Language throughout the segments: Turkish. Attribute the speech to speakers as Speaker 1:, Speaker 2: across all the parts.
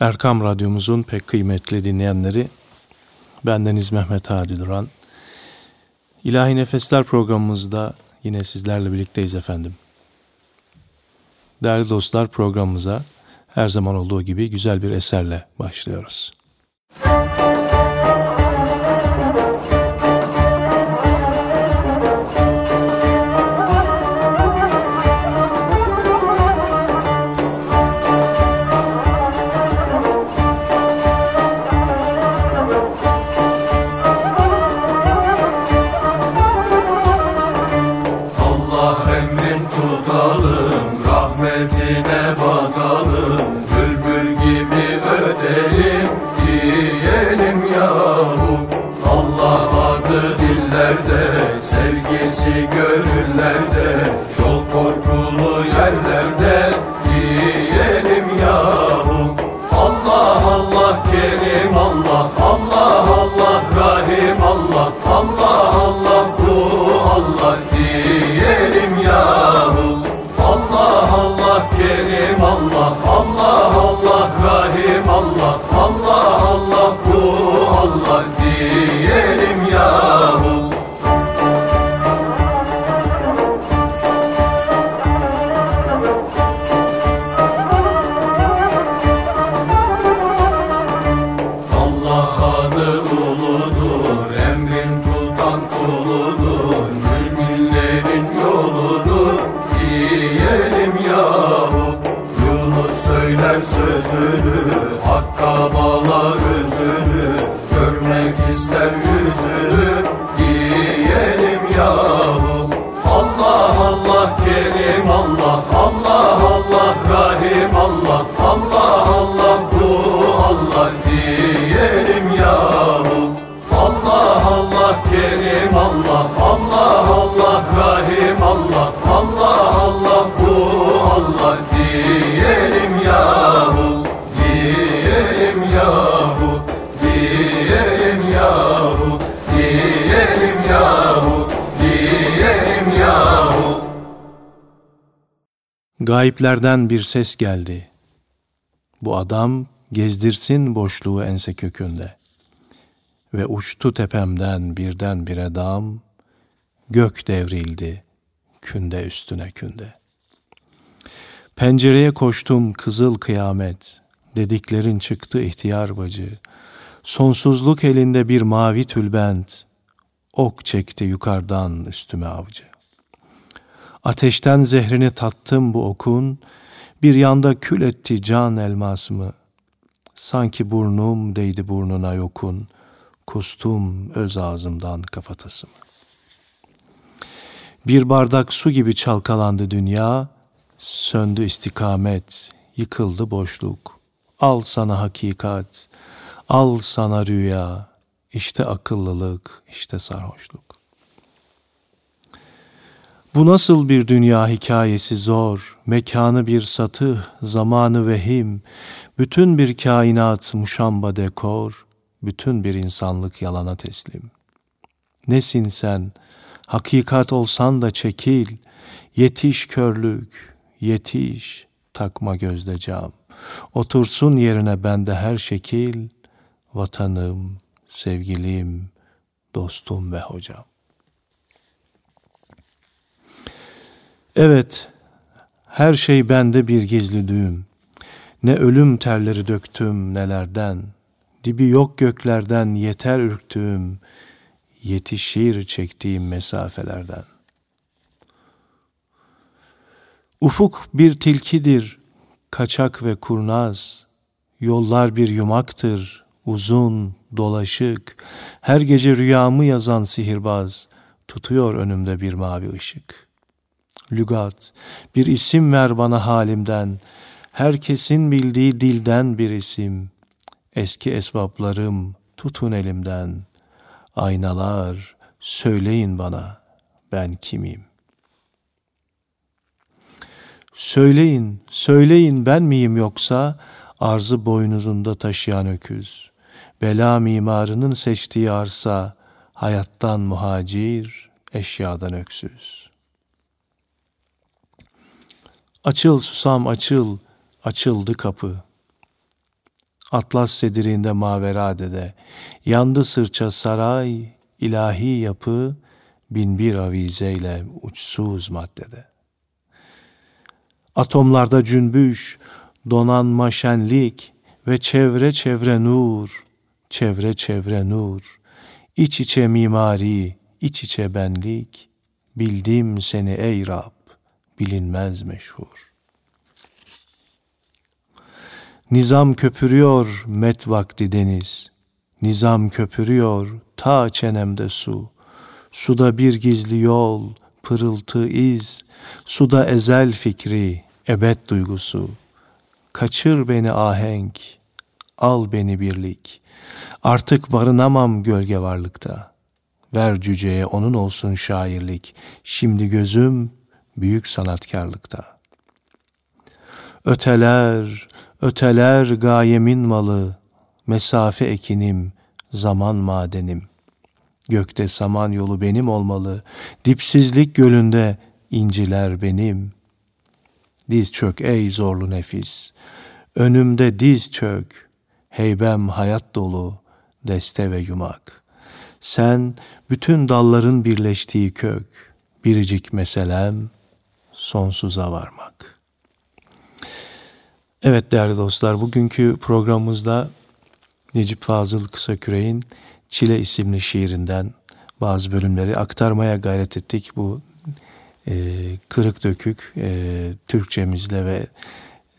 Speaker 1: Erkam Radyomuzun pek kıymetli dinleyenleri, bendeniz Mehmet Hadi Duran. İlahi Nefesler programımızda yine sizlerle birlikteyiz efendim. Değerli dostlar programımıza her zaman olduğu gibi güzel bir eserle başlıyoruz. Gayiplerden bir ses geldi. Bu adam gezdirsin boşluğu ense kökünde. Ve uçtu tepemden birden bire dam, gök devrildi künde üstüne künde. Pencereye koştum kızıl kıyamet, dediklerin çıktı ihtiyar bacı. Sonsuzluk elinde bir mavi tülbent, ok çekti yukarıdan üstüme avcı. Ateşten zehrini tattım bu okun, bir yanda kül etti can elmasımı. Sanki burnum değdi burnuna yokun, kustum öz ağzımdan kafatasımı. Bir bardak su gibi çalkalandı dünya, söndü istikamet, yıkıldı boşluk. Al sana hakikat, al sana rüya, işte akıllılık, işte sarhoşluk. Bu nasıl bir dünya hikayesi zor, mekanı bir satı, zamanı vehim, bütün bir kainat muşamba dekor, bütün bir insanlık yalana teslim. Nesin sen, hakikat olsan da çekil, yetiş körlük, yetiş, takma gözde cam. Otursun yerine bende her şekil, vatanım, sevgilim, dostum ve hocam. Evet, her şey bende bir gizli düğüm. Ne ölüm terleri döktüm nelerden, dibi yok göklerden yeter ürktüğüm, yetişir çektiğim mesafelerden. Ufuk bir tilkidir, kaçak ve kurnaz, yollar bir yumaktır, uzun, dolaşık, her gece rüyamı yazan sihirbaz, tutuyor önümde bir mavi ışık.'' Lügat, bir isim ver bana halimden, herkesin bildiği dilden bir isim. Eski esvaplarım tutun elimden, aynalar söyleyin bana ben kimim? Söyleyin, söyleyin ben miyim yoksa arzı boynuzunda taşıyan öküz, bela mimarının seçtiği arsa, hayattan muhacir, eşyadan öksüz.'' Açıl susam açıl, açıldı kapı. Atlas sedirinde maveradede, yandı sırça saray, ilahi yapı, bin bir avizeyle uçsuz maddede. Atomlarda cümbüş, donanma şenlik ve çevre çevre nur, çevre çevre nur, iç içe mimari, iç içe benlik, bildim seni ey Rab, bilinmez meşhur. Nizam köpürüyor met vakti deniz, Nizam köpürüyor ta çenemde su, Suda bir gizli yol, pırıltı iz, Suda ezel fikri, ebed duygusu. Kaçır beni ahenk, al beni birlik. Artık barınamam gölge varlıkta. Ver cüceye onun olsun şairlik. Şimdi gözüm büyük sanatkarlıkta. Öteler, öteler gayemin malı, mesafe ekinim, zaman madenim. Gökte saman yolu benim olmalı, dipsizlik gölünde inciler benim. Diz çök ey zorlu nefis, önümde diz çök, heybem hayat dolu, deste ve yumak. Sen bütün dalların birleştiği kök, biricik meselem sonsuza varmak. Evet değerli dostlar, bugünkü programımızda Necip Fazıl Kısaküre'nin Çile isimli şiirinden bazı bölümleri aktarmaya gayret ettik. Bu e, kırık dökük e, Türkçemizle ve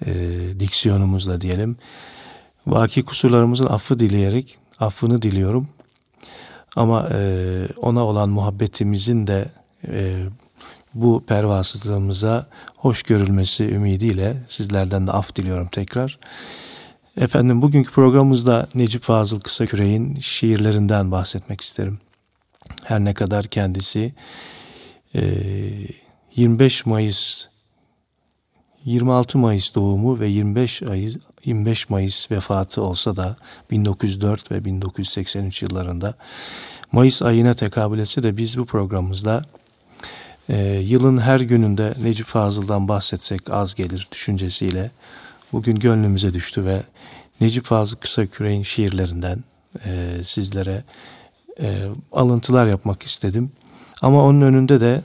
Speaker 1: e, diksiyonumuzla diyelim. Vaki kusurlarımızın affı dileyerek affını diliyorum. Ama e, ona olan muhabbetimizin de e, bu pervasızlığımıza hoş görülmesi ümidiyle sizlerden de af diliyorum tekrar. Efendim bugünkü programımızda Necip Fazıl Kısaküre'nin şiirlerinden bahsetmek isterim. Her ne kadar kendisi 25 Mayıs 26 Mayıs doğumu ve 25 Mayıs, 25 Mayıs vefatı olsa da 1904 ve 1983 yıllarında Mayıs ayına tekabül etse de biz bu programımızda e, yılın her gününde Necip Fazıl'dan bahsetsek az gelir düşüncesiyle bugün gönlümüze düştü ve Necip Fazıl Kısaküre'nin şiirlerinden e, sizlere e, alıntılar yapmak istedim. Ama onun önünde de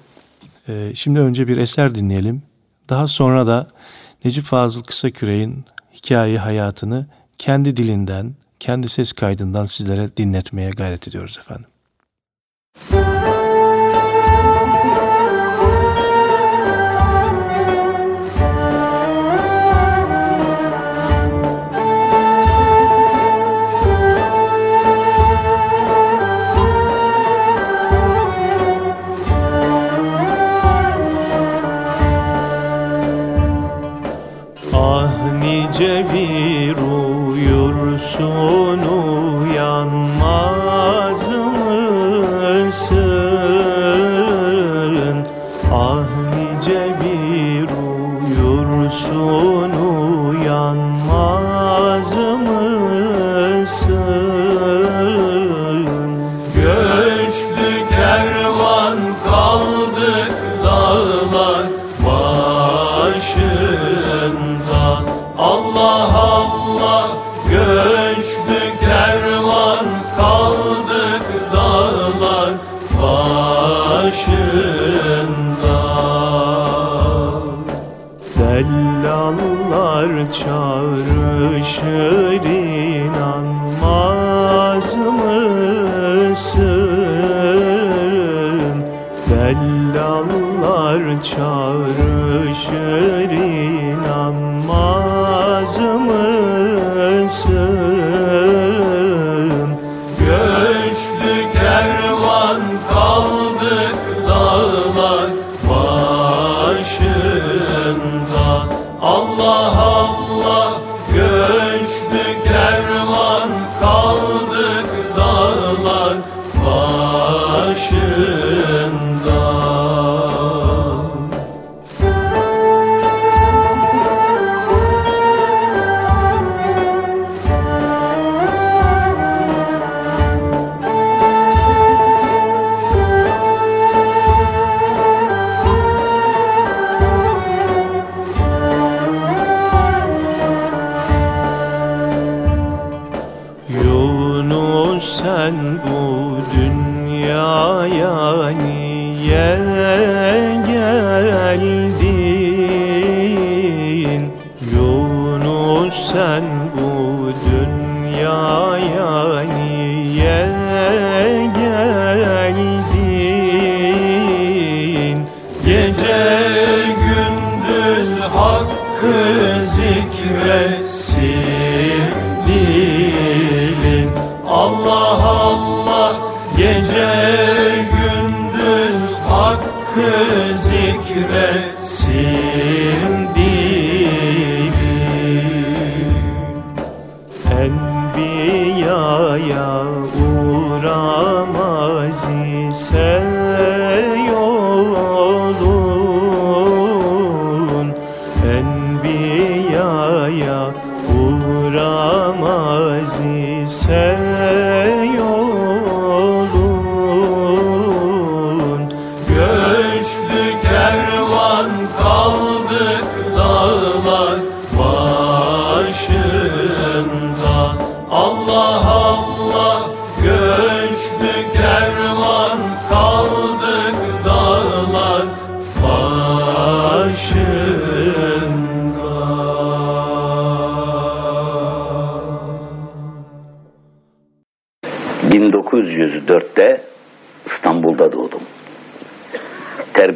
Speaker 1: e, şimdi önce bir eser dinleyelim. Daha sonra da Necip Fazıl Kısaküre'nin hikaye hayatını kendi dilinden, kendi ses kaydından sizlere dinletmeye gayret ediyoruz efendim.
Speaker 2: Acemi Yeah.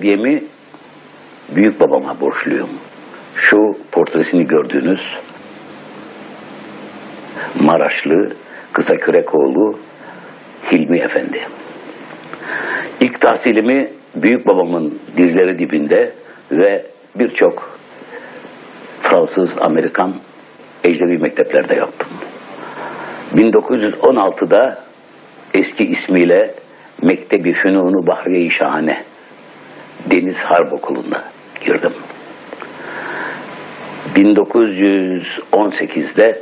Speaker 2: Terbiyemi büyük babama borçluyum. Şu portresini gördüğünüz Maraşlı Kısakürekoğlu Hilmi Efendi. İlk tahsilimi büyük babamın dizleri dibinde ve birçok Fransız, Amerikan ecnebi mekteplerde yaptım. 1916'da eski ismiyle Mektebi Fünunu Bahriye-i Şahane Deniz Harp Okulu'na girdim. 1918'de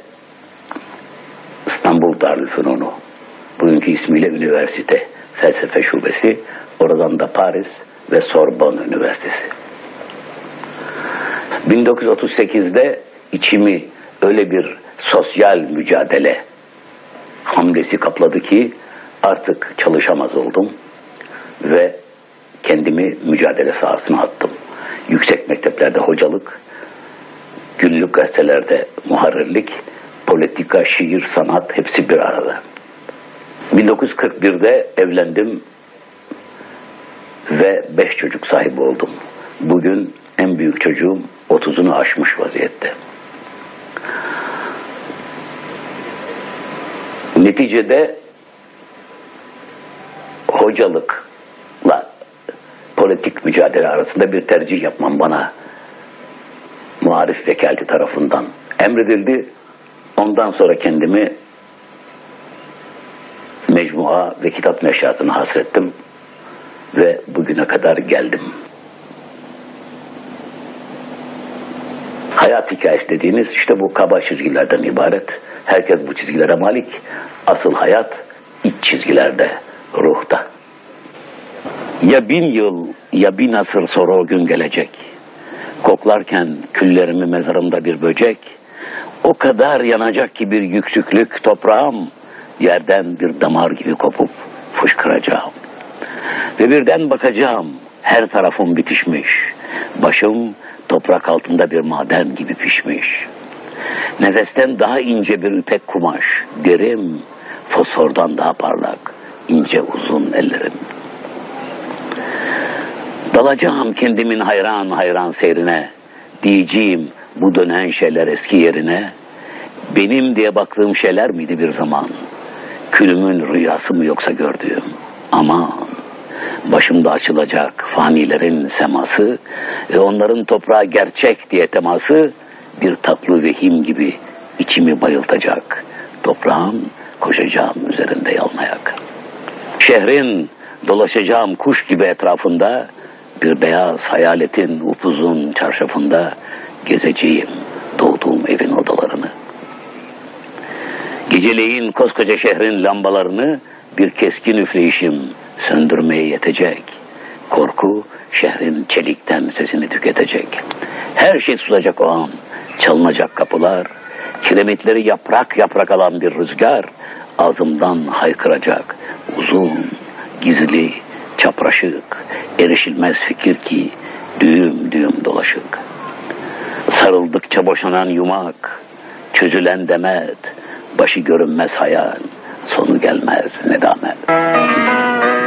Speaker 2: İstanbul Darülfünunu bugünkü ismiyle üniversite felsefe şubesi oradan da Paris ve Sorbonne Üniversitesi. 1938'de içimi öyle bir sosyal mücadele hamlesi kapladı ki artık çalışamaz oldum ve kendimi mücadele sahasına attım. Yüksek mekteplerde hocalık, günlük gazetelerde muharrirlik, politika, şiir, sanat hepsi bir arada. 1941'de evlendim ve beş çocuk sahibi oldum. Bugün en büyük çocuğum 30'unu aşmış vaziyette. Neticede hocalıkla politik mücadele arasında bir tercih yapmam bana muharif vekaleti tarafından emredildi. Ondan sonra kendimi mecmua ve kitap neşatına hasrettim ve bugüne kadar geldim. Hayat hikayesi dediğimiz işte bu kaba çizgilerden ibaret. Herkes bu çizgilere malik. Asıl hayat iç çizgilerde, ruhta. Ya bin yıl ya bin asır sonra o gün gelecek. Koklarken küllerimi mezarımda bir böcek. O kadar yanacak ki bir yüksüklük toprağım. Yerden bir damar gibi kopup fışkıracağım. Ve birden bakacağım her tarafım bitişmiş. Başım toprak altında bir maden gibi pişmiş. Nefesten daha ince bir ipek kumaş, derim, fosfordan daha parlak, ince uzun ellerim. Dalacağım kendimin hayran hayran seyrine, diyeceğim bu dönen şeyler eski yerine, benim diye baktığım şeyler miydi bir zaman? Külümün rüyası mı yoksa gördüğüm? Aman! Başımda açılacak fanilerin seması ve onların toprağa gerçek diye teması bir tatlı vehim gibi içimi bayıltacak. Toprağın koşacağım üzerinde yalmayak. Şehrin dolaşacağım kuş gibi etrafında bir beyaz hayaletin upuzun çarşafında gezeceğim doğduğum evin odalarını. Geceleyin koskoca şehrin lambalarını bir keskin üfleyişim söndürmeye yetecek. Korku şehrin çelikten sesini tüketecek. Her şey susacak o an. Çalınacak kapılar, kiremitleri yaprak yaprak alan bir rüzgar, ağzımdan haykıracak uzun, gizli, çapraşık, erişilmez fikir ki düğüm düğüm dolaşık. Sarıldıkça boşanan yumak, çözülen demet, başı görünmez hayal, sonu gelmez nedamet.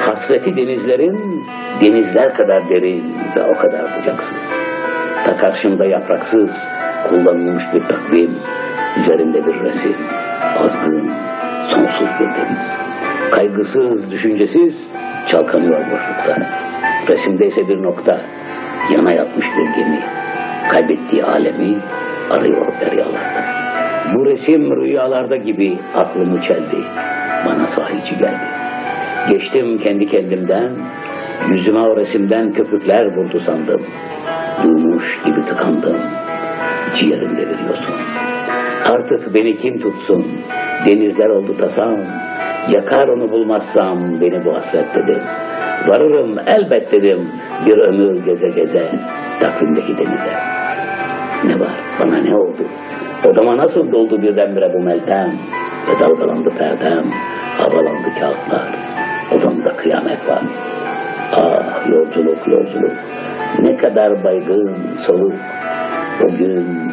Speaker 2: Hasreti denizlerin denizler kadar derin ve o kadar bucaksız. Ta karşımda yapraksız kullanılmış bir takvim, üzerinde bir resim, azgın, sonsuz bir deniz. Kaygısız, düşüncesiz çalkanıyor boşlukta. Resimde ise bir nokta, yana yatmış bir gemi. Kaybettiği alemi arıyor deryalarda. Bu resim rüyalarda gibi aklımı çeldi. Bana sahici geldi. Geçtim kendi kendimden, yüzüme o resimden köpükler vurdu sandım. Duymuş gibi tıkandım, ciğerimde bir yosun. Artık beni kim tutsun, denizler oldu tasam, yakar onu bulmazsam beni bu hasret dedim. Varırım elbet dedim, bir ömür geze geze, takvimdeki denize. Ne var, bana ne oldu? Odama nasıl doldu birdenbire bu meltem? Ve dalgalandı perdem, havalandı kağıtlar. Odamda kıyamet var. Ah yolculuk yolculuk. Ne kadar baygın soluk. O gün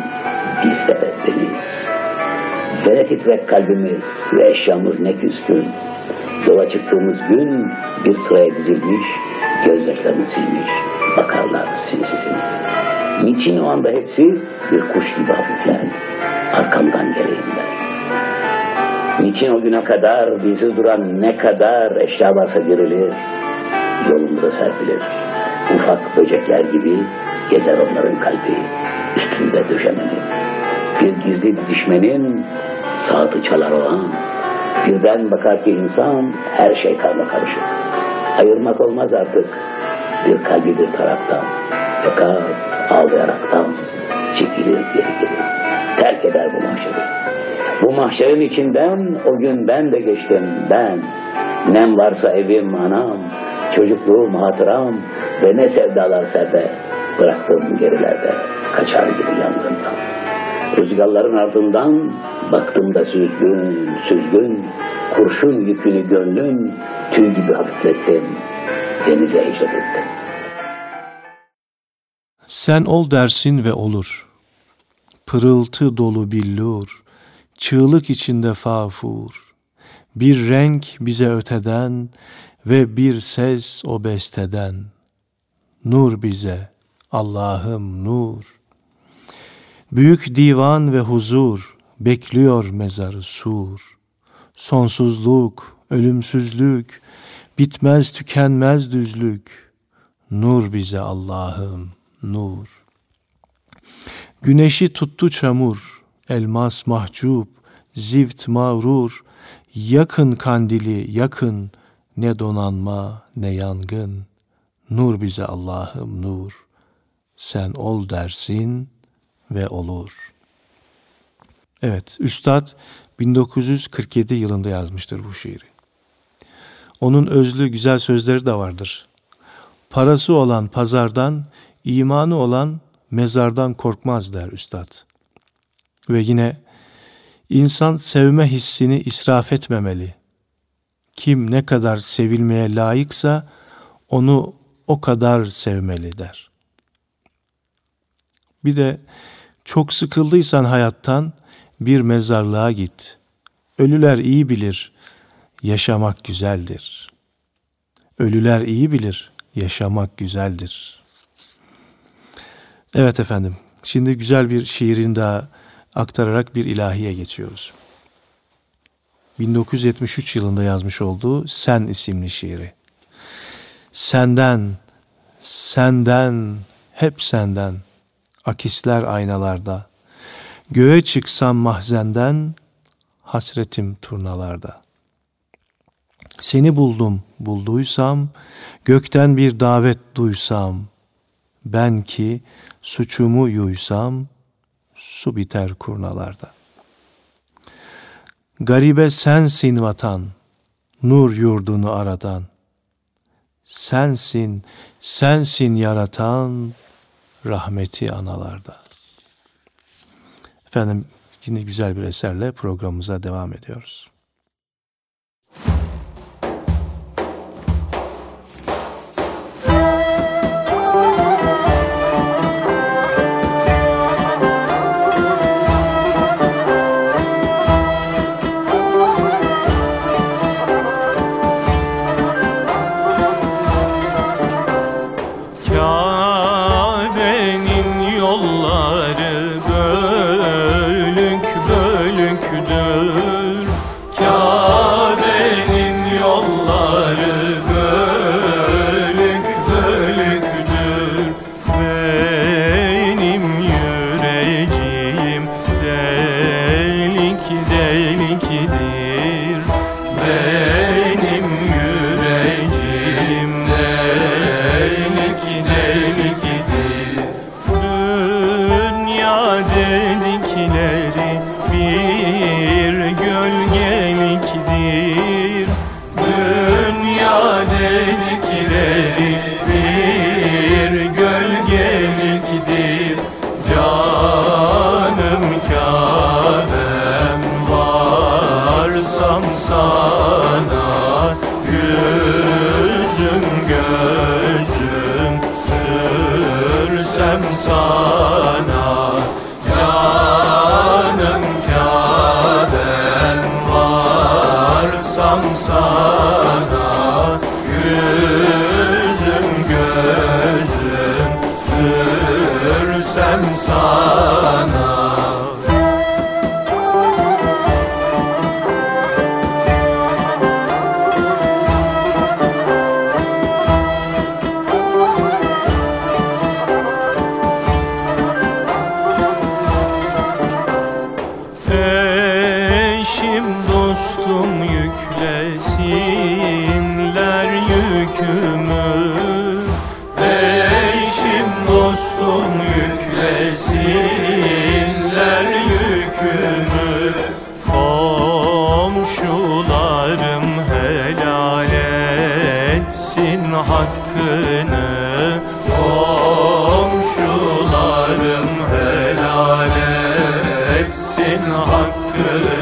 Speaker 2: biz de beddeniz. Ve ne titrek kalbimiz ve eşyamız ne küskün. Yola çıktığımız gün bir sıraya dizilmiş, gözyaşlarını silmiş, bakarlar sinsi sinsi. Niçin o anda hepsi bir kuş gibi hafifler, arkamdan geleyim der. Niçin o güne kadar bizi duran ne kadar eşya varsa girilir, yolumuza serpilir. Ufak böcekler gibi gezer onların kalbi, üstünde döşemeni. Bir gizli didişmenin saati çalar o an. Birden bakar ki insan her şey karma karışık. Ayırmak olmaz artık bir kalbi bir taraftan. Fakat ağlayaraktan çekilir geri gelir. Terk eder bu mahşeri. Bu mahşerin içinden o gün ben de geçtim ben. Nem varsa evim anam, çocukluğum hatıram ve ne sevdalar serde bıraktım gerilerde kaçar gibi yangından. Rüzgarların ardından baktım da süzgün, süzgün, kurşun yükünü gönlüm tüy gibi hafiflettim, denize hicret.
Speaker 1: Sen ol dersin ve olur. Pırıltı dolu billur, çığlık içinde fafur. Bir renk bize öteden ve bir ses o besteden. Nur bize, Allah'ım nur. Büyük divan ve huzur, bekliyor mezarı sur. Sonsuzluk, ölümsüzlük, bitmez tükenmez düzlük. Nur bize Allah'ım, nur. Güneşi tuttu çamur, elmas mahcup, zift mağrur, yakın kandili yakın, ne donanma ne yangın. Nur bize Allah'ım nur, sen ol dersin ve olur. Evet, Üstad 1947 yılında yazmıştır bu şiiri. Onun özlü güzel sözleri de vardır. Parası olan pazardan, imanı olan mezardan korkmaz der üstad. Ve yine insan sevme hissini israf etmemeli. Kim ne kadar sevilmeye layıksa onu o kadar sevmeli der. Bir de çok sıkıldıysan hayattan bir mezarlığa git. Ölüler iyi bilir, yaşamak güzeldir. Ölüler iyi bilir, yaşamak güzeldir. Evet efendim, şimdi güzel bir şiirin daha aktararak bir ilahiye geçiyoruz. 1973 yılında yazmış olduğu Sen isimli şiiri. Senden, senden, hep senden, akisler aynalarda. Göğe çıksam mahzenden, hasretim turnalarda. Seni buldum, bulduysam, gökten bir davet duysam, ben ki suçumu yuysam, su biter kurnalarda. Garibe sensin vatan, nur yurdunu aradan. Sensin, sensin yaratan, rahmeti analarda. Efendim yine güzel bir eserle programımıza devam ediyoruz. komşularım helal etsin hakkını. Komşularım helal etsin hakkını.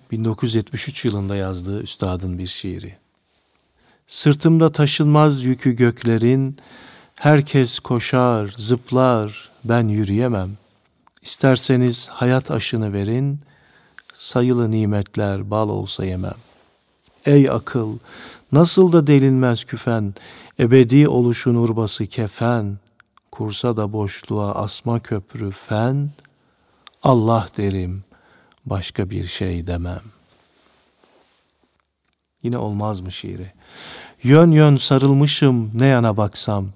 Speaker 1: 1973 yılında yazdığı üstadın bir şiiri. Sırtımda taşınmaz yükü göklerin, herkes koşar, zıplar, ben yürüyemem. İsterseniz hayat aşını verin, sayılı nimetler bal olsa yemem. Ey akıl, nasıl da delinmez küfen, ebedi oluşun urbası kefen, kursa da boşluğa asma köprü fen, Allah derim.'' Başka bir şey demem. Yine olmaz mı şiiri? Yön yön sarılmışım ne yana baksam,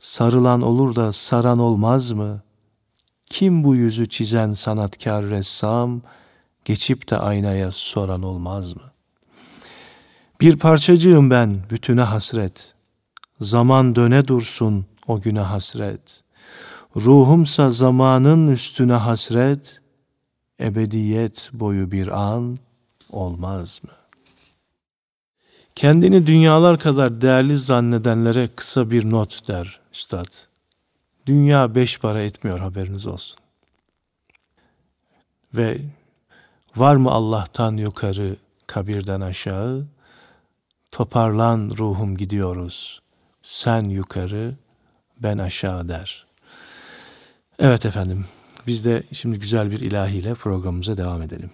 Speaker 1: sarılan olur da saran olmaz mı? Kim bu yüzü çizen sanatkar ressam, geçip de aynaya soran olmaz mı? Bir parçacığım ben bütüne hasret, zaman döne dursun o güne hasret. Ruhumsa zamanın üstüne hasret, ebediyet boyu bir an olmaz mı? Kendini dünyalar kadar değerli zannedenlere kısa bir not der üstad. Dünya beş para etmiyor haberiniz olsun. Ve var mı Allah'tan yukarı, kabirden aşağı? Toparlan ruhum gidiyoruz. Sen yukarı, ben aşağı der. Evet efendim, biz de şimdi güzel bir ilahiyle programımıza devam edelim.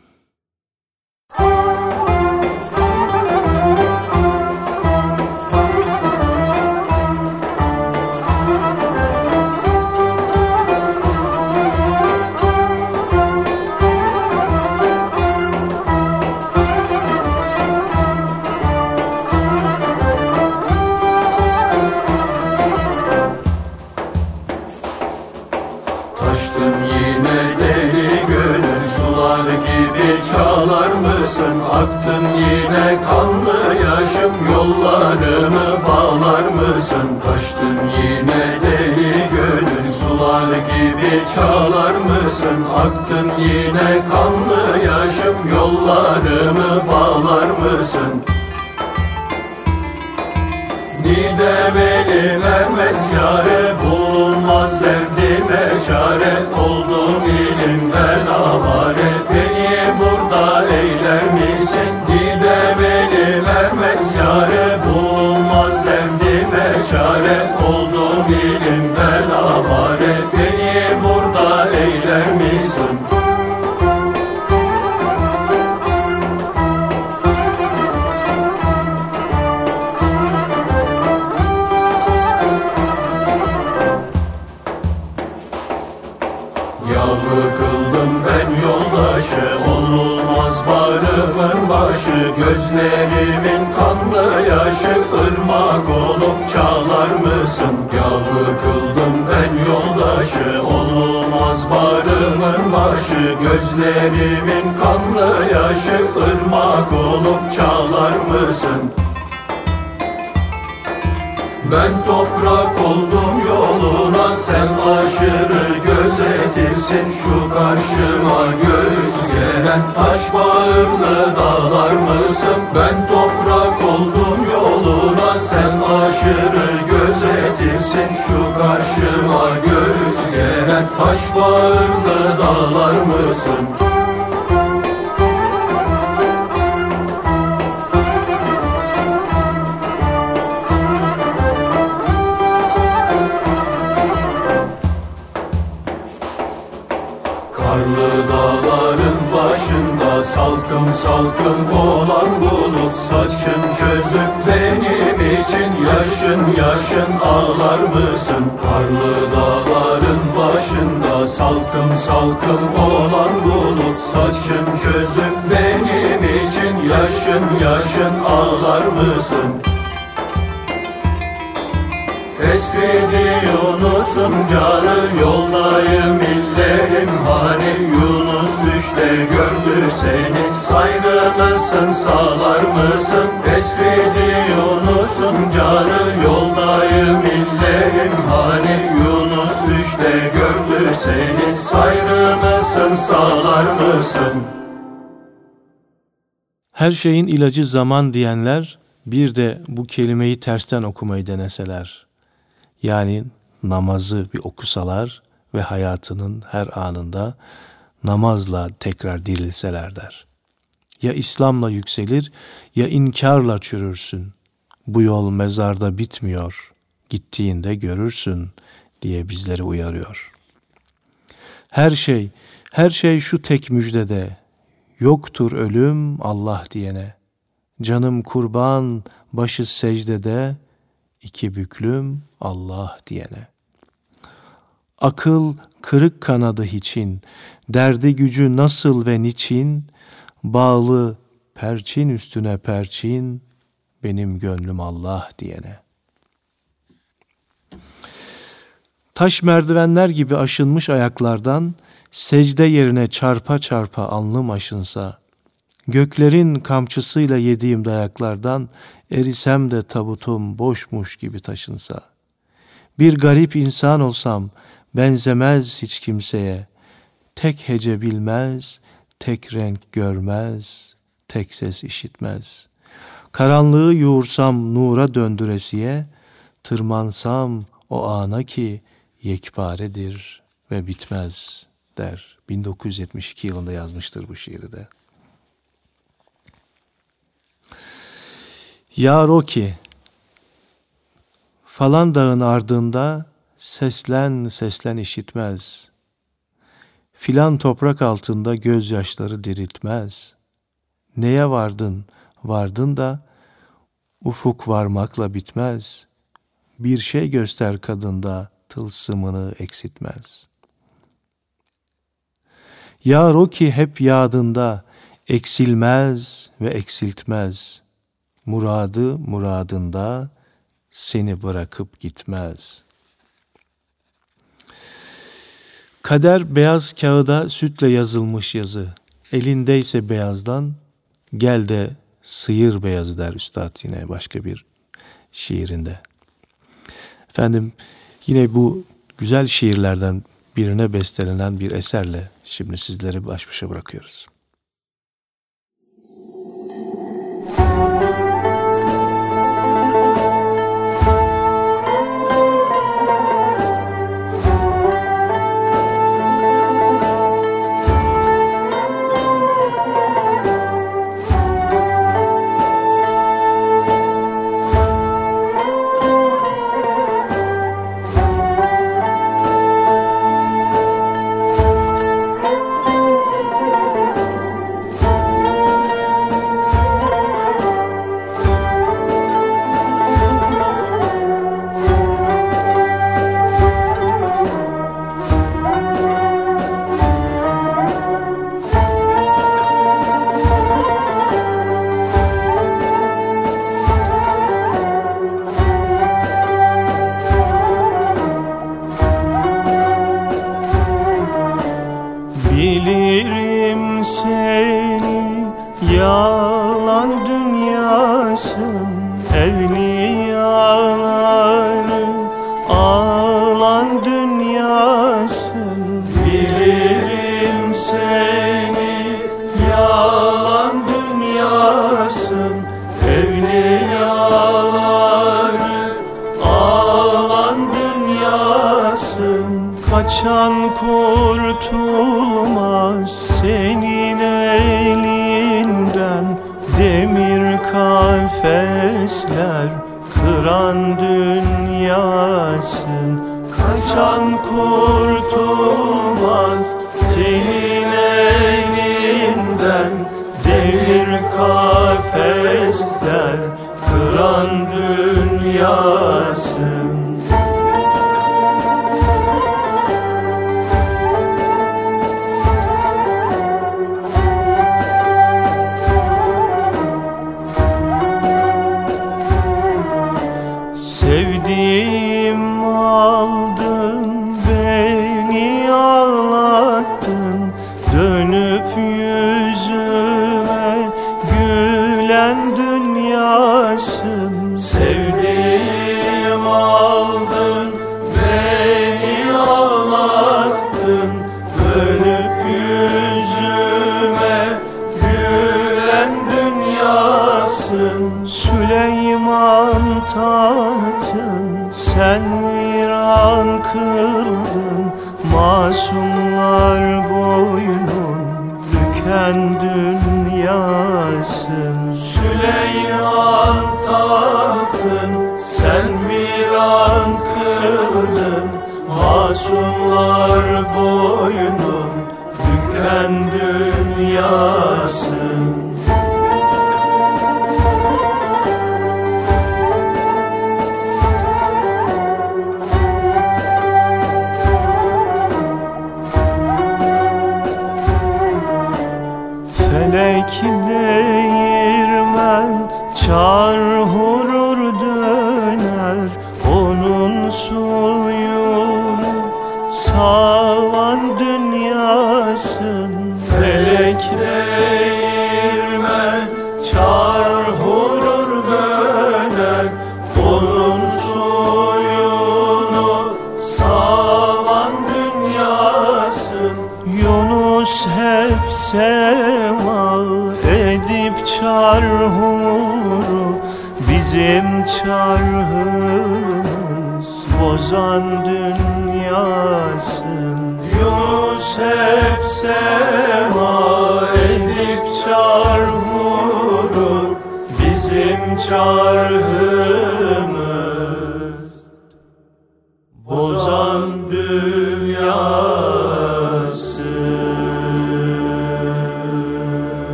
Speaker 3: Aktın yine kanlı yaşım Yollarımı bağlar mısın? Taştın yine deli gönül Sular gibi çalar mısın? Aktın yine kanlı yaşım Yollarımı bağlar mısın? Nide veli vermez yare Bulunmaz derdime çare. Oldum ilimden avare Beni burada eyler misin? Didem eli vermez yare Bulunmaz derdime çare Oldum ilimden avare Beni burada eyler misin? Yavru kıldım ben yoldaşı bağrımın başı Gözlerimin kanlı yaşı ırmak olup çalar mısın? Yavru kıldım ben yoldaşı Olmaz bağrımın başı Gözlerimin kanlı yaşı ırmak olup çalar mısın? Ben toprak oldum yoluna sen aşırı gözetirsin şu karşıma göğüs gelen taş bağırlı dağlar mısın? Ben toprak oldum yoluna sen aşırı gözetirsin şu karşıma göğüs gelen taş bağırlı dağlar mısın? Salkım salkım olan bulut Saçın çözüp benim için yaşın yaşın ağlar mısın? Karlı dağların başında salkım salkım olan bulut Saçın çözüp benim için yaşın yaşın ağlar mısın? Esredi Yunus'un canı yoldayım illerim hani Yunus düşte gördü seni. Saygı mısın sağlar mısın? Esredi Yunus'un canı yoldayım illerim hani Yunus düşte gördü seni. Saygı mısın sağlar mısın?
Speaker 1: Her şeyin ilacı zaman diyenler bir de bu kelimeyi tersten okumayı deneseler. Yani namazı bir okusalar ve hayatının her anında namazla tekrar dirilseler der. Ya İslam'la yükselir ya inkarla çürürsün. Bu yol mezarda bitmiyor. Gittiğinde görürsün diye bizleri uyarıyor. Her şey, her şey şu tek müjdede. Yoktur ölüm Allah diyene. Canım kurban, başı secdede, iki büklüm Allah diyene. Akıl kırık kanadı hiçin, derdi gücü nasıl ve niçin, bağlı perçin üstüne perçin, benim gönlüm Allah diyene. Taş merdivenler gibi aşınmış ayaklardan, secde yerine çarpa çarpa alnım aşınsa, göklerin kamçısıyla yediğim dayaklardan, erisem de tabutum boşmuş gibi taşınsa. Bir garip insan olsam benzemez hiç kimseye. Tek hece bilmez, tek renk görmez, tek ses işitmez. Karanlığı yoğursam nura döndüresiye, tırmansam o ana ki yekparedir ve bitmez der. 1972 yılında yazmıştır bu şiiri de. Yar o ki falan dağın ardında seslen seslen işitmez. Filan toprak altında gözyaşları diriltmez. Neye vardın, vardın da ufuk varmakla bitmez. Bir şey göster kadında tılsımını eksiltmez. Yar o ki hep yadında eksilmez ve eksiltmez. Muradı muradında seni bırakıp gitmez. Kader beyaz kağıda sütle yazılmış yazı. Elindeyse beyazdan gel de sıyır beyazı der üstad yine başka bir şiirinde. Efendim yine bu güzel şiirlerden birine bestelenen bir eserle şimdi sizleri baş başa bırakıyoruz.
Speaker 3: Kıran dünyasın çarhımız bozan dünyasın Yunus hep sema edip çarhuru Bizim çarhımız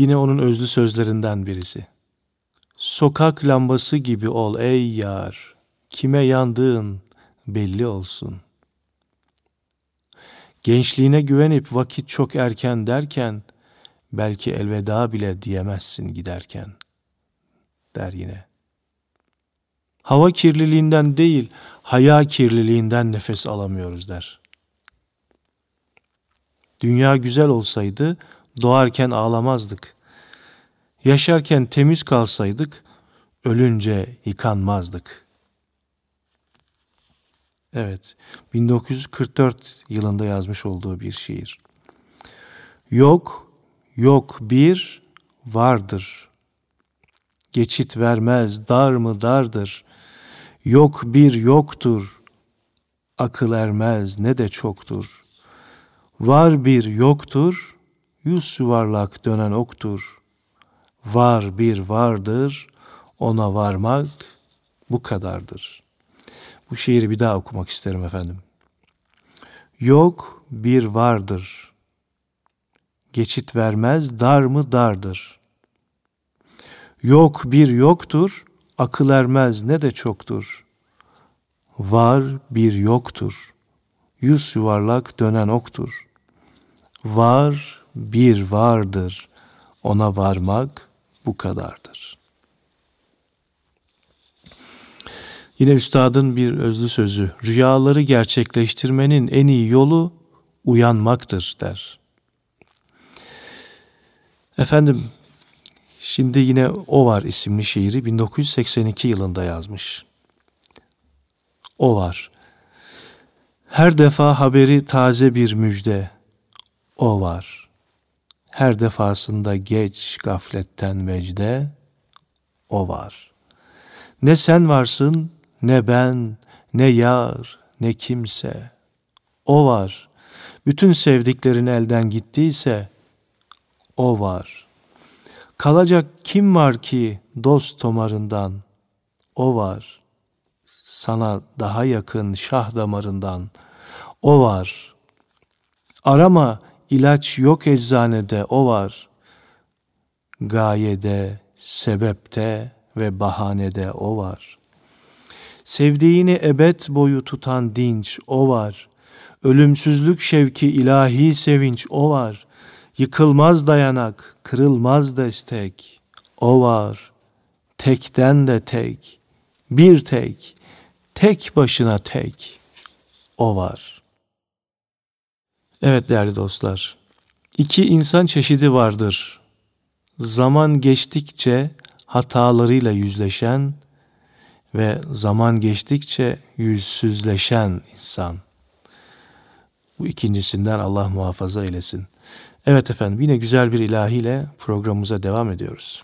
Speaker 3: Yine onun özlü sözlerinden birisi. Sokak lambası gibi ol ey yar, kime yandığın belli olsun. Gençliğine güvenip vakit çok erken derken, belki elveda bile diyemezsin giderken, der yine. Hava kirliliğinden değil, haya kirliliğinden nefes alamıyoruz der. Dünya güzel olsaydı doğarken ağlamazdık. Yaşarken temiz kalsaydık ölünce yıkanmazdık. Evet, 1944 yılında yazmış olduğu bir şiir. Yok, yok bir vardır. Geçit vermez, dar mı dardır. Yok bir yoktur. Akıl ermez ne de çoktur. Var bir yoktur. Yüz yuvarlak dönen oktur. Var bir vardır. Ona varmak bu kadardır. Bu şiiri bir daha okumak isterim efendim. Yok bir vardır. Geçit vermez dar mı dardır. Yok bir yoktur, akıl ermez ne de çoktur. Var bir yoktur, yüz yuvarlak dönen oktur. Var bir vardır, ona varmak bu kadardır. Yine üstadın bir özlü sözü, rüyaları gerçekleştirmenin en iyi yolu
Speaker 4: uyanmaktır der. Efendim şimdi yine O Var isimli şiiri 1982 yılında yazmış. O var. Her defa haberi taze bir müjde. O var. Her defasında geç gafletten vecde. O var. Ne sen varsın, ne ben, ne yar, ne kimse. O var. Bütün sevdiklerin elden gittiyse o var. Kalacak kim var ki dost tomarından? O var. Sana daha yakın şah damarından. O var. Arama ilaç yok eczanede o var. Gayede, sebepte ve bahanede o var. Sevdiğini ebed boyu tutan dinç o var. Ölümsüzlük şevki ilahi sevinç o var. Yıkılmaz dayanak, kırılmaz destek. O var. Tekten de tek, bir tek, tek başına tek. O var. Evet değerli dostlar. İki insan çeşidi vardır. Zaman geçtikçe hatalarıyla yüzleşen ve zaman geçtikçe yüzsüzleşen insan. Bu ikincisinden Allah muhafaza eylesin. Evet efendim yine güzel bir ilahiyle programımıza devam ediyoruz.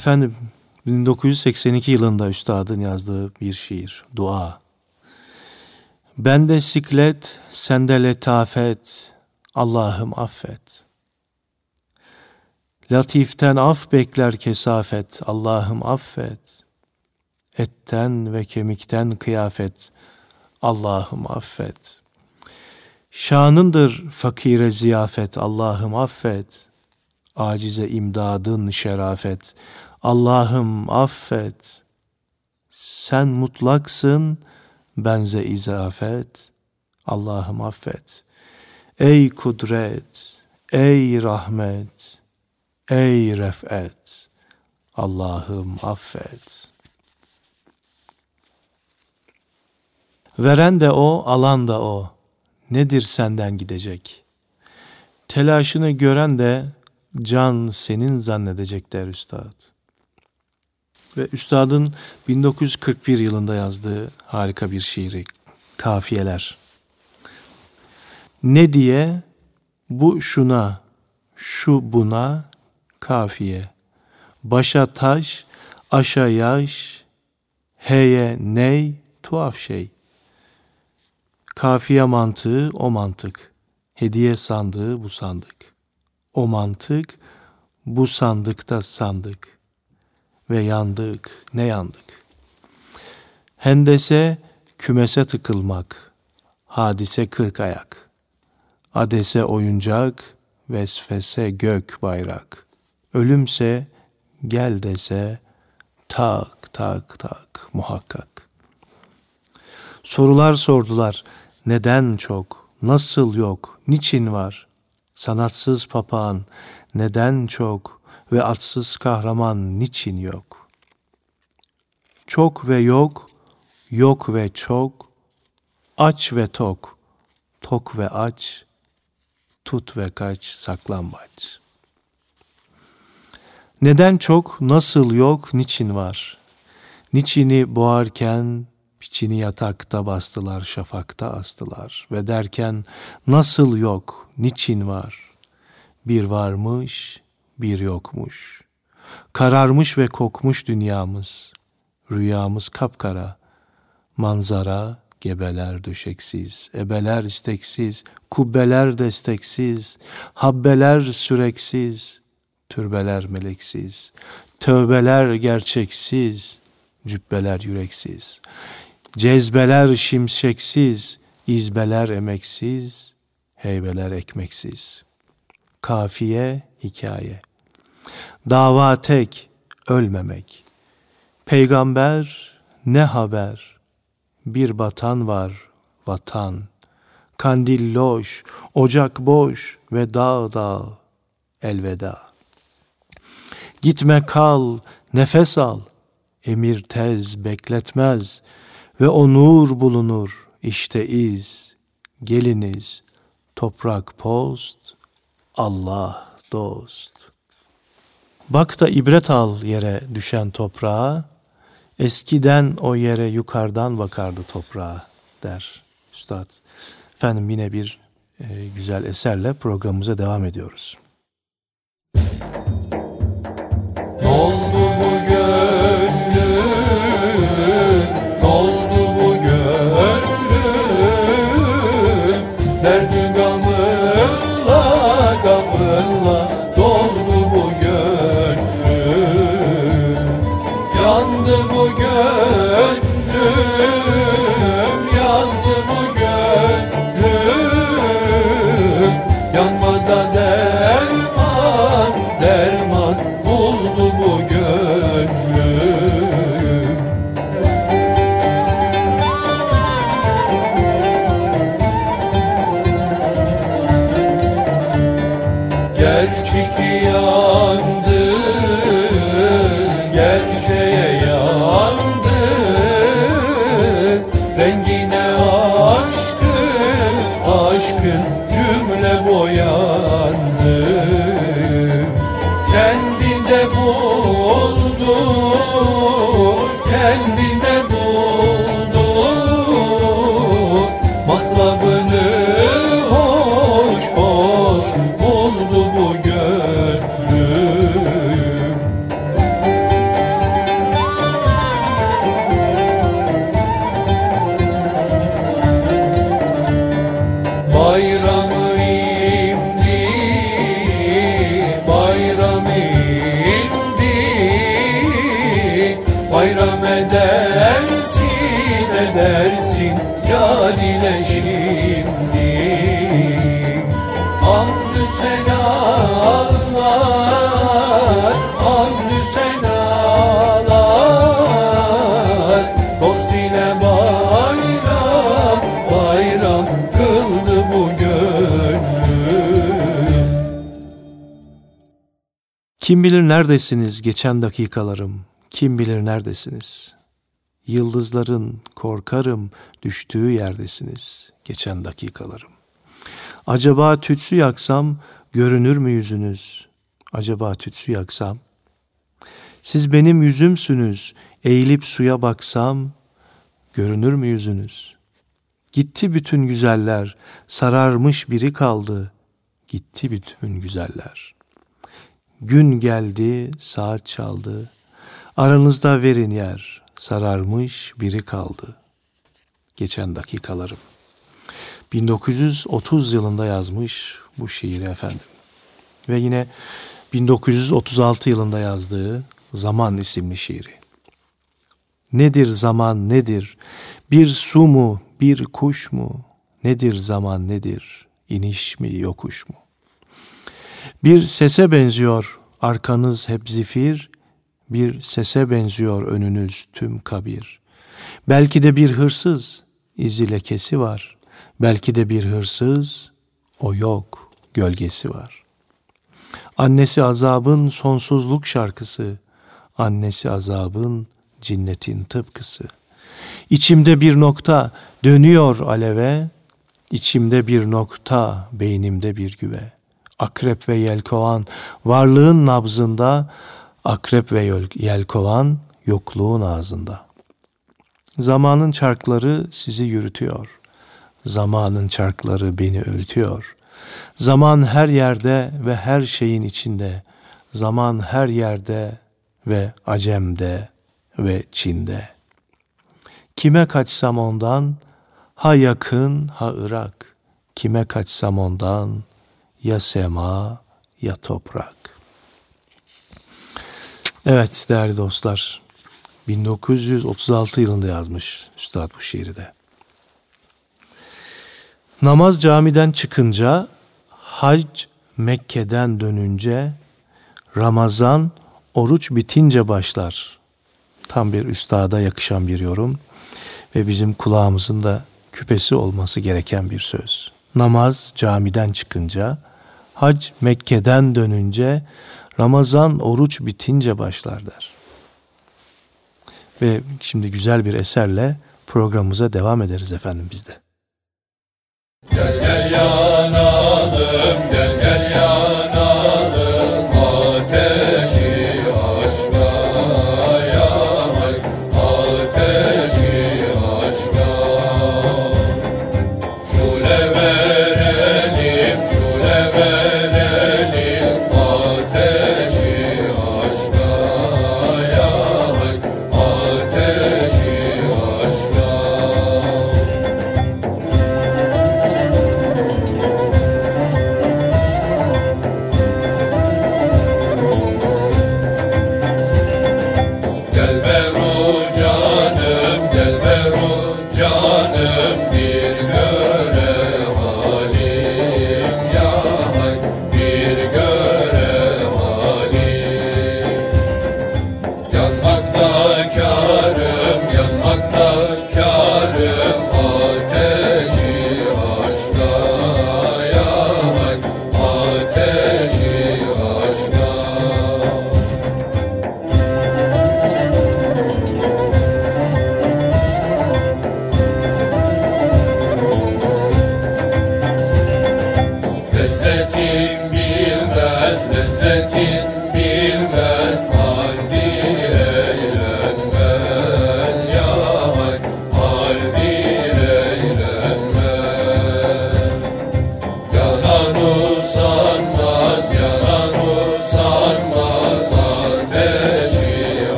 Speaker 1: Efendim 1982 yılında üstadın yazdığı bir şiir, dua. Bende siklet, sende letafet, Allah'ım affet. Latiften af bekler kesafet, Allah'ım affet. Etten ve kemikten kıyafet, Allah'ım affet. Şanındır fakire ziyafet, Allah'ım affet. Acize imdadın şerafet, Allah'ım affet. Sen mutlaksın, benze izafet, Allah'ım affet. Ey kudret, ey rahmet, ey refet, Allah'ım affet. Veren de o, alan da o. Nedir senden gidecek? Telaşını gören de can senin zannedecek der üstad. Ve üstadın 1941 yılında yazdığı harika bir şiiri, kafiyeler. Ne diye bu şuna, şu buna kafiye. Başa taş, aşa yaş, heye ney, tuhaf şey. Kafiye mantığı o mantık. Hediye sandığı bu sandık. O mantık bu sandıkta sandık. Ve yandık, ne yandık. Hendese kümese tıkılmak. Hadise kırk ayak. Adese oyuncak, vesvese gök bayrak. Ölümse gel dese tak tak tak muhakkak. Sorular sordular. Neden çok? Nasıl yok? Niçin var? Sanatsız papağan neden çok ve atsız kahraman niçin yok? Çok ve yok, yok ve çok, aç ve tok, tok ve aç, tut ve kaç saklambaç. Neden çok, nasıl yok, niçin var? Niçini boğarken Piçini yatakta bastılar, şafakta astılar ve derken nasıl yok, niçin var? Bir varmış, bir yokmuş. Kararmış ve kokmuş dünyamız. Rüyamız kapkara. Manzara gebeler döşeksiz, ebeler isteksiz, kubbeler desteksiz, habbeler süreksiz, türbeler meleksiz, tövbeler gerçeksiz, cübbeler yüreksiz. Cezbeler şimşeksiz, izbeler emeksiz, heybeler ekmeksiz. Kafiye hikaye. Dava tek, ölmemek. Peygamber ne haber? Bir batan var, vatan. Kandil loş, ocak boş ve dağ dağ elveda. Gitme kal, nefes al. Emir tez bekletmez.'' Ve o nur bulunur işte iz, geliniz, toprak post, Allah dost. Bak da ibret al yere düşen toprağa, eskiden o yere yukarıdan bakardı toprağa der Üstad. Efendim yine bir e, güzel eserle programımıza devam ediyoruz.
Speaker 3: Ne buldu bu
Speaker 1: Kim bilir neredesiniz geçen dakikalarım, kim bilir neredesiniz? Yıldızların korkarım düştüğü yerdesiniz geçen dakikalarım. Acaba tütsü yaksam görünür mü yüzünüz? Acaba tütsü yaksam? Siz benim yüzümsünüz, eğilip suya baksam görünür mü yüzünüz? Gitti bütün güzeller, sararmış biri kaldı. Gitti bütün güzeller.'' Gün geldi, saat çaldı. Aranızda verin yer, sararmış biri kaldı. Geçen dakikalarım. 1930 yılında yazmış bu şiiri efendim. Ve yine 1936 yılında yazdığı Zaman isimli şiiri. Nedir zaman nedir? Bir su mu, bir kuş mu? Nedir zaman nedir? İniş mi, yokuş mu? Bir sese benziyor arkanız hep zifir, bir sese benziyor önünüz tüm kabir. Belki de bir hırsız, izi lekesi var. Belki de bir hırsız, o yok, gölgesi var. Annesi azabın sonsuzluk şarkısı, annesi azabın cinnetin tıpkısı. İçimde bir nokta dönüyor aleve, içimde bir nokta, beynimde bir güve.'' Akrep ve yelkovan varlığın nabzında, akrep ve yelkovan yokluğun ağzında. Zamanın çarkları sizi yürütüyor. Zamanın çarkları beni öğütüyor. Zaman her yerde ve her şeyin içinde. Zaman her yerde ve Acem'de ve Çin'de. Kime kaçsam ondan, ha yakın ha Irak. Kime kaçsam ondan, ya sema ya toprak. Evet değerli dostlar 1936 yılında yazmış Üstad bu şiiri de. Namaz camiden çıkınca, hac Mekke'den dönünce, Ramazan oruç bitince başlar. Tam bir üstada yakışan bir yorum ve bizim kulağımızın da küpesi olması gereken bir söz. Namaz camiden çıkınca, Hac Mekke'den dönünce, Ramazan oruç bitince başlar der. Ve şimdi güzel bir eserle programımıza devam ederiz efendim biz de.
Speaker 4: Gel gel yanalım,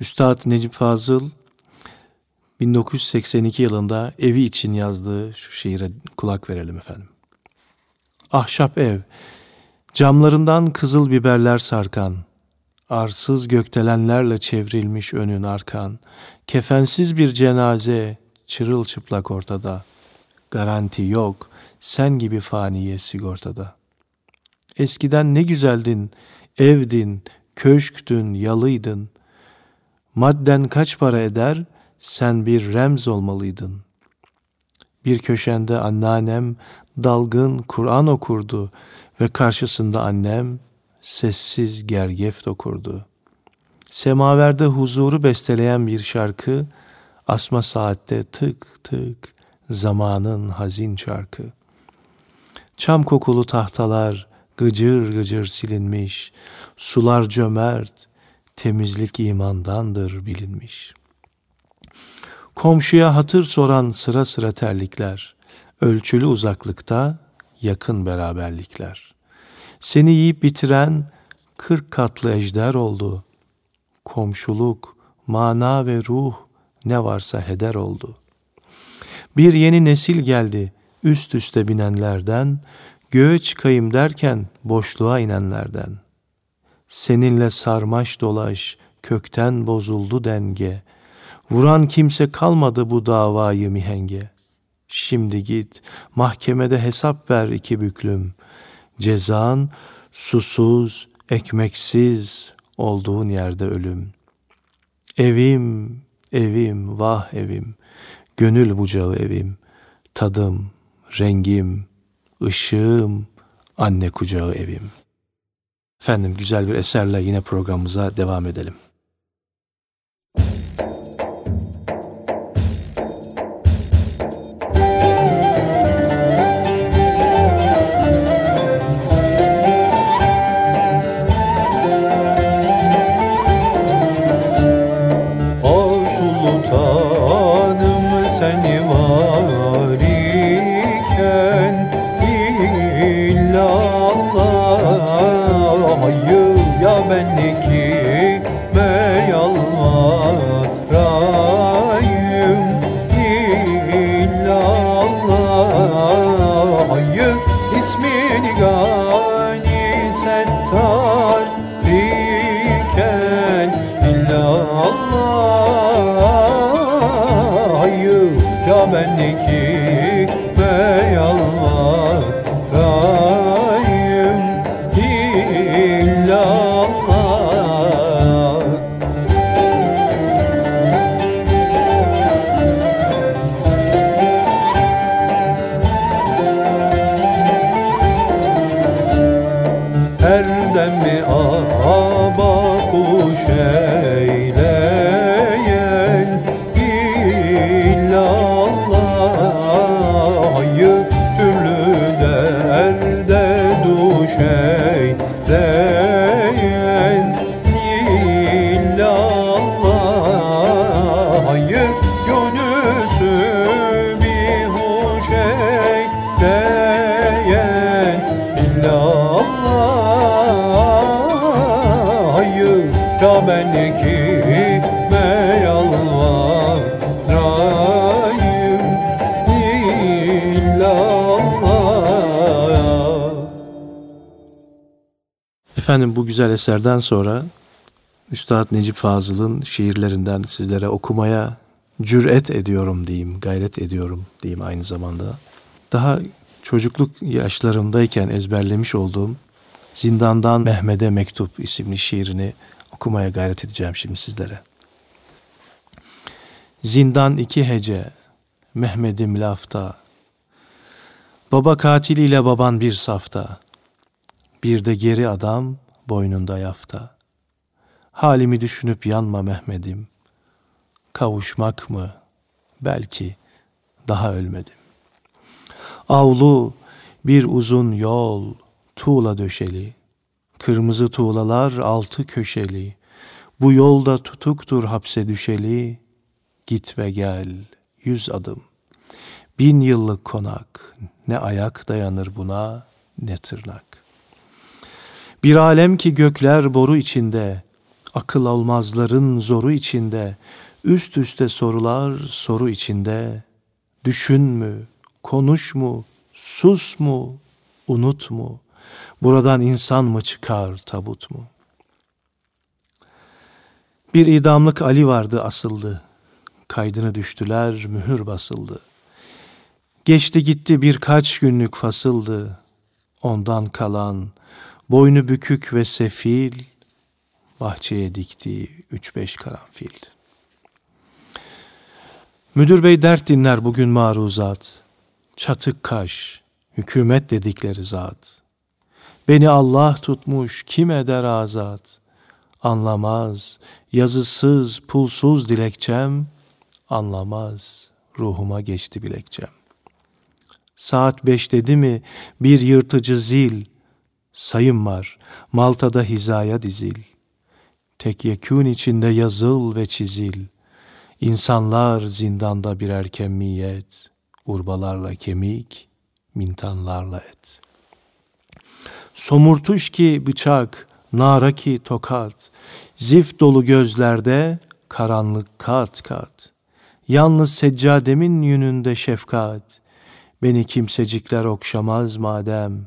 Speaker 1: Üstad Necip Fazıl 1982 yılında evi için yazdığı şu şiire kulak verelim efendim. Ahşap ev, camlarından kızıl biberler sarkan, arsız gökdelenlerle çevrilmiş önün arkan, kefensiz bir cenaze çırılçıplak ortada, garanti yok, sen gibi faniye sigortada. Eskiden ne güzeldin, evdin, köşktün, yalıydın. Madden kaç para eder, sen bir remz olmalıydın. Bir köşende anneannem dalgın Kur'an okurdu ve karşısında annem sessiz gergeft okurdu. Semaverde huzuru besteleyen bir şarkı, asma saatte tık tık zamanın hazin şarkı. Çam kokulu tahtalar gıcır gıcır silinmiş, sular cömert, temizlik imandandır bilinmiş. Komşuya hatır soran sıra sıra terlikler, ölçülü uzaklıkta yakın beraberlikler. Seni yiyip bitiren kırk katlı ejder oldu. Komşuluk, mana ve ruh ne varsa heder oldu. Bir yeni nesil geldi üst üste binenlerden, göğe çıkayım derken boşluğa inenlerden. Seninle sarmaş dolaş, kökten bozuldu denge. Vuran kimse kalmadı bu davayı mihenge. Şimdi git, mahkemede hesap ver iki büklüm. Cezan, susuz, ekmeksiz olduğun yerde ölüm. Evim, evim, vah evim, gönül bucağı evim, tadım, rengim, ışığım, anne kucağı evim. Efendim güzel bir eserle yine programımıza devam edelim. Güzel eserden sonra Üstad Necip Fazıl'ın şiirlerinden sizlere okumaya cüret ediyorum diyeyim, gayret ediyorum diyeyim aynı zamanda. Daha çocukluk yaşlarımdayken ezberlemiş olduğum Zindandan Mehmet'e Mektup isimli şiirini okumaya gayret edeceğim şimdi sizlere. Zindan iki hece, Mehmet'im lafta, Baba katiliyle baban bir safta, bir de geri adam boynunda yafta. Halimi düşünüp yanma Mehmet'im. Kavuşmak mı? Belki daha ölmedim. Avlu bir uzun yol, tuğla döşeli. Kırmızı tuğlalar altı köşeli. Bu yolda tutuktur hapse düşeli. Git ve gel yüz adım. Bin yıllık konak, ne ayak dayanır buna, ne tırnak. Bir alem ki gökler boru içinde, Akıl olmazların zoru içinde, üst üste sorular soru içinde. Düşün mü, konuş mu, sus mu, unut mu? Buradan insan mı çıkar tabut mu? Bir idamlık Ali vardı asıldı. Kaydını düştüler, mühür basıldı. Geçti gitti birkaç günlük fasıldı. Ondan kalan boynu bükük ve sefil, bahçeye diktiği üç beş karanfil. Müdür bey dert dinler bugün maruzat. Çatık kaş, hükümet dedikleri zat. Beni Allah tutmuş kim eder azat? Anlamaz, yazısız, pulsuz dilekçem, anlamaz, ruhuma geçti bilekçem. Saat beş dedi mi bir yırtıcı zil, sayım var, Malta'da hizaya dizil. Tek yekûn içinde yazıl ve çizil. İnsanlar zindanda birer kemiyet, urbalarla kemik, mintanlarla et. Somurtuş ki bıçak, nara ki tokat, zift dolu gözlerde karanlık kat kat. Yalnız seccademin yününde şefkat, beni kimsecikler okşamaz madem,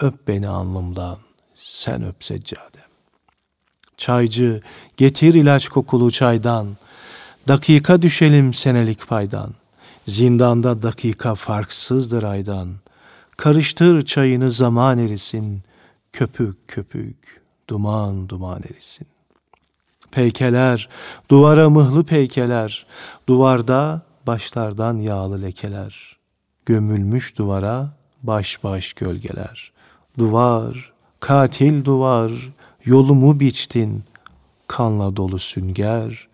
Speaker 1: öp beni alnımdan, sen öp seccadem. Çaycı, getir ilaç kokulu çaydan, dakika düşelim senelik paydan. Zindanda dakika farksızdır aydan. Karıştır çayını zaman erisin, köpük köpük, duman duman erisin. Peykeler, duvara mıhlı peykeler, duvarda başlardan yağlı lekeler. Gömülmüş duvara baş baş gölgeler. Duvar, katil duvar, yolumu biçtin, kanla dolu sünger,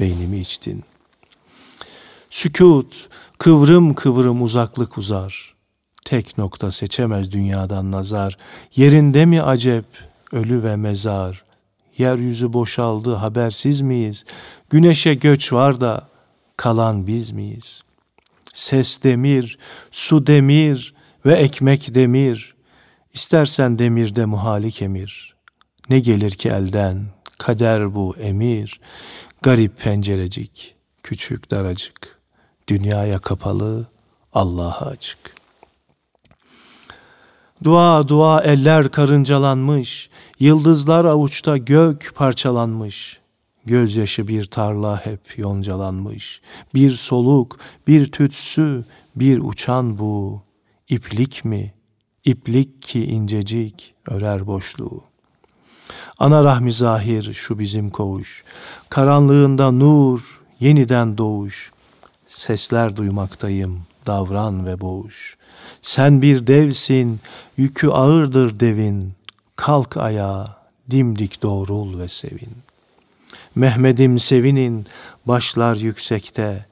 Speaker 1: beynimi içtin. Sükut, kıvrım kıvrım uzaklık uzar. Tek nokta seçemez dünyadan nazar. Yerinde mi acep, ölü ve mezar. Yeryüzü boşaldı, habersiz miyiz? Güneşe göç var da, kalan biz miyiz? Ses demir, su demir ve ekmek demir. İstersen demirde muhalik emir. Ne gelir ki elden, kader bu emir. Garip pencerecik, küçük daracık. Dünyaya kapalı, Allah'a açık. Dua dua eller karıncalanmış, yıldızlar avuçta gök parçalanmış. Gözyaşı bir tarla hep yoncalanmış. Bir soluk, bir tütsü, bir uçan bu. İplik mi? İplik ki incecik örer boşluğu. Ana rahmi zahir şu bizim koğuş. Karanlığında nur, yeniden doğuş. Sesler duymaktayım, davran ve boğuş. Sen bir devsin, yükü ağırdır devin. Kalk ayağa, dimdik doğrul ve sevin. Mehmet'im sevinin, başlar yüksekte.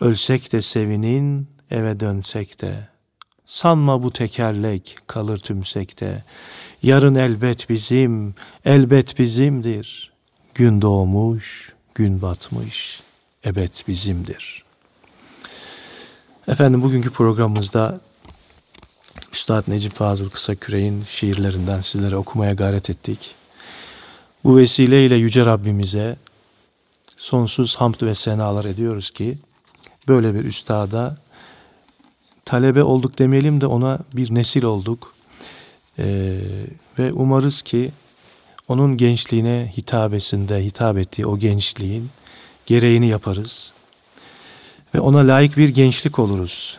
Speaker 1: Ölsek de sevinin, eve dönsek de. Sanma bu tekerlek kalır tümsekte. Yarın elbet bizim, elbet bizimdir. Gün doğmuş, gün batmış, ebed bizimdir. Efendim bugünkü programımızda Üstad Necip Fazıl Kısaküre'nin şiirlerinden sizlere okumaya gayret ettik. Bu vesileyle Yüce Rabbimize sonsuz hamd ve senalar ediyoruz ki böyle bir üstada talebe olduk demeyelim de ona bir nesil olduk. Ee, ve umarız ki onun gençliğine hitabesinde hitap ettiği o gençliğin gereğini yaparız. Ve ona layık bir gençlik oluruz.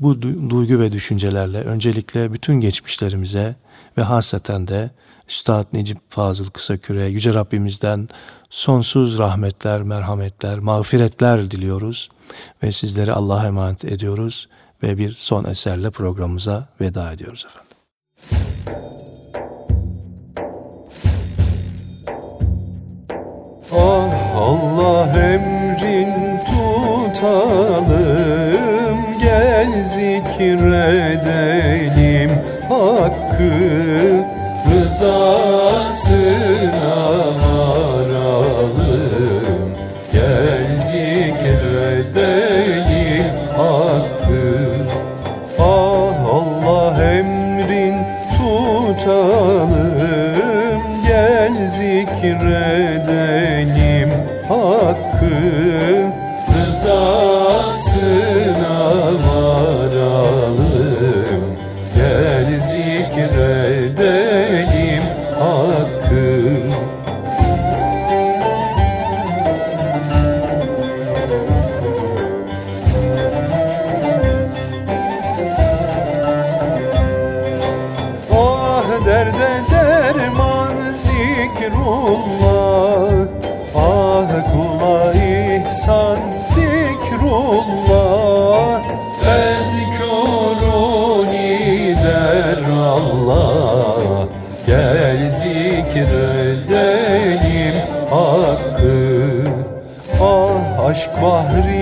Speaker 1: Bu duygu ve düşüncelerle öncelikle bütün geçmişlerimize ve hasreten de Üstad Necip Fazıl Kısaküre, Yüce Rabbimizden sonsuz rahmetler, merhametler, mağfiretler diliyoruz. Ve sizleri Allah'a emanet ediyoruz ve bir son eserle programımıza veda ediyoruz efendim.
Speaker 3: Ah Allah emrin tutalım Gel zikredelim hakkı Rızasına varalım Gel zikredelim zikredelim hakkı. Rızasına varalım. Gel zikredelim bahri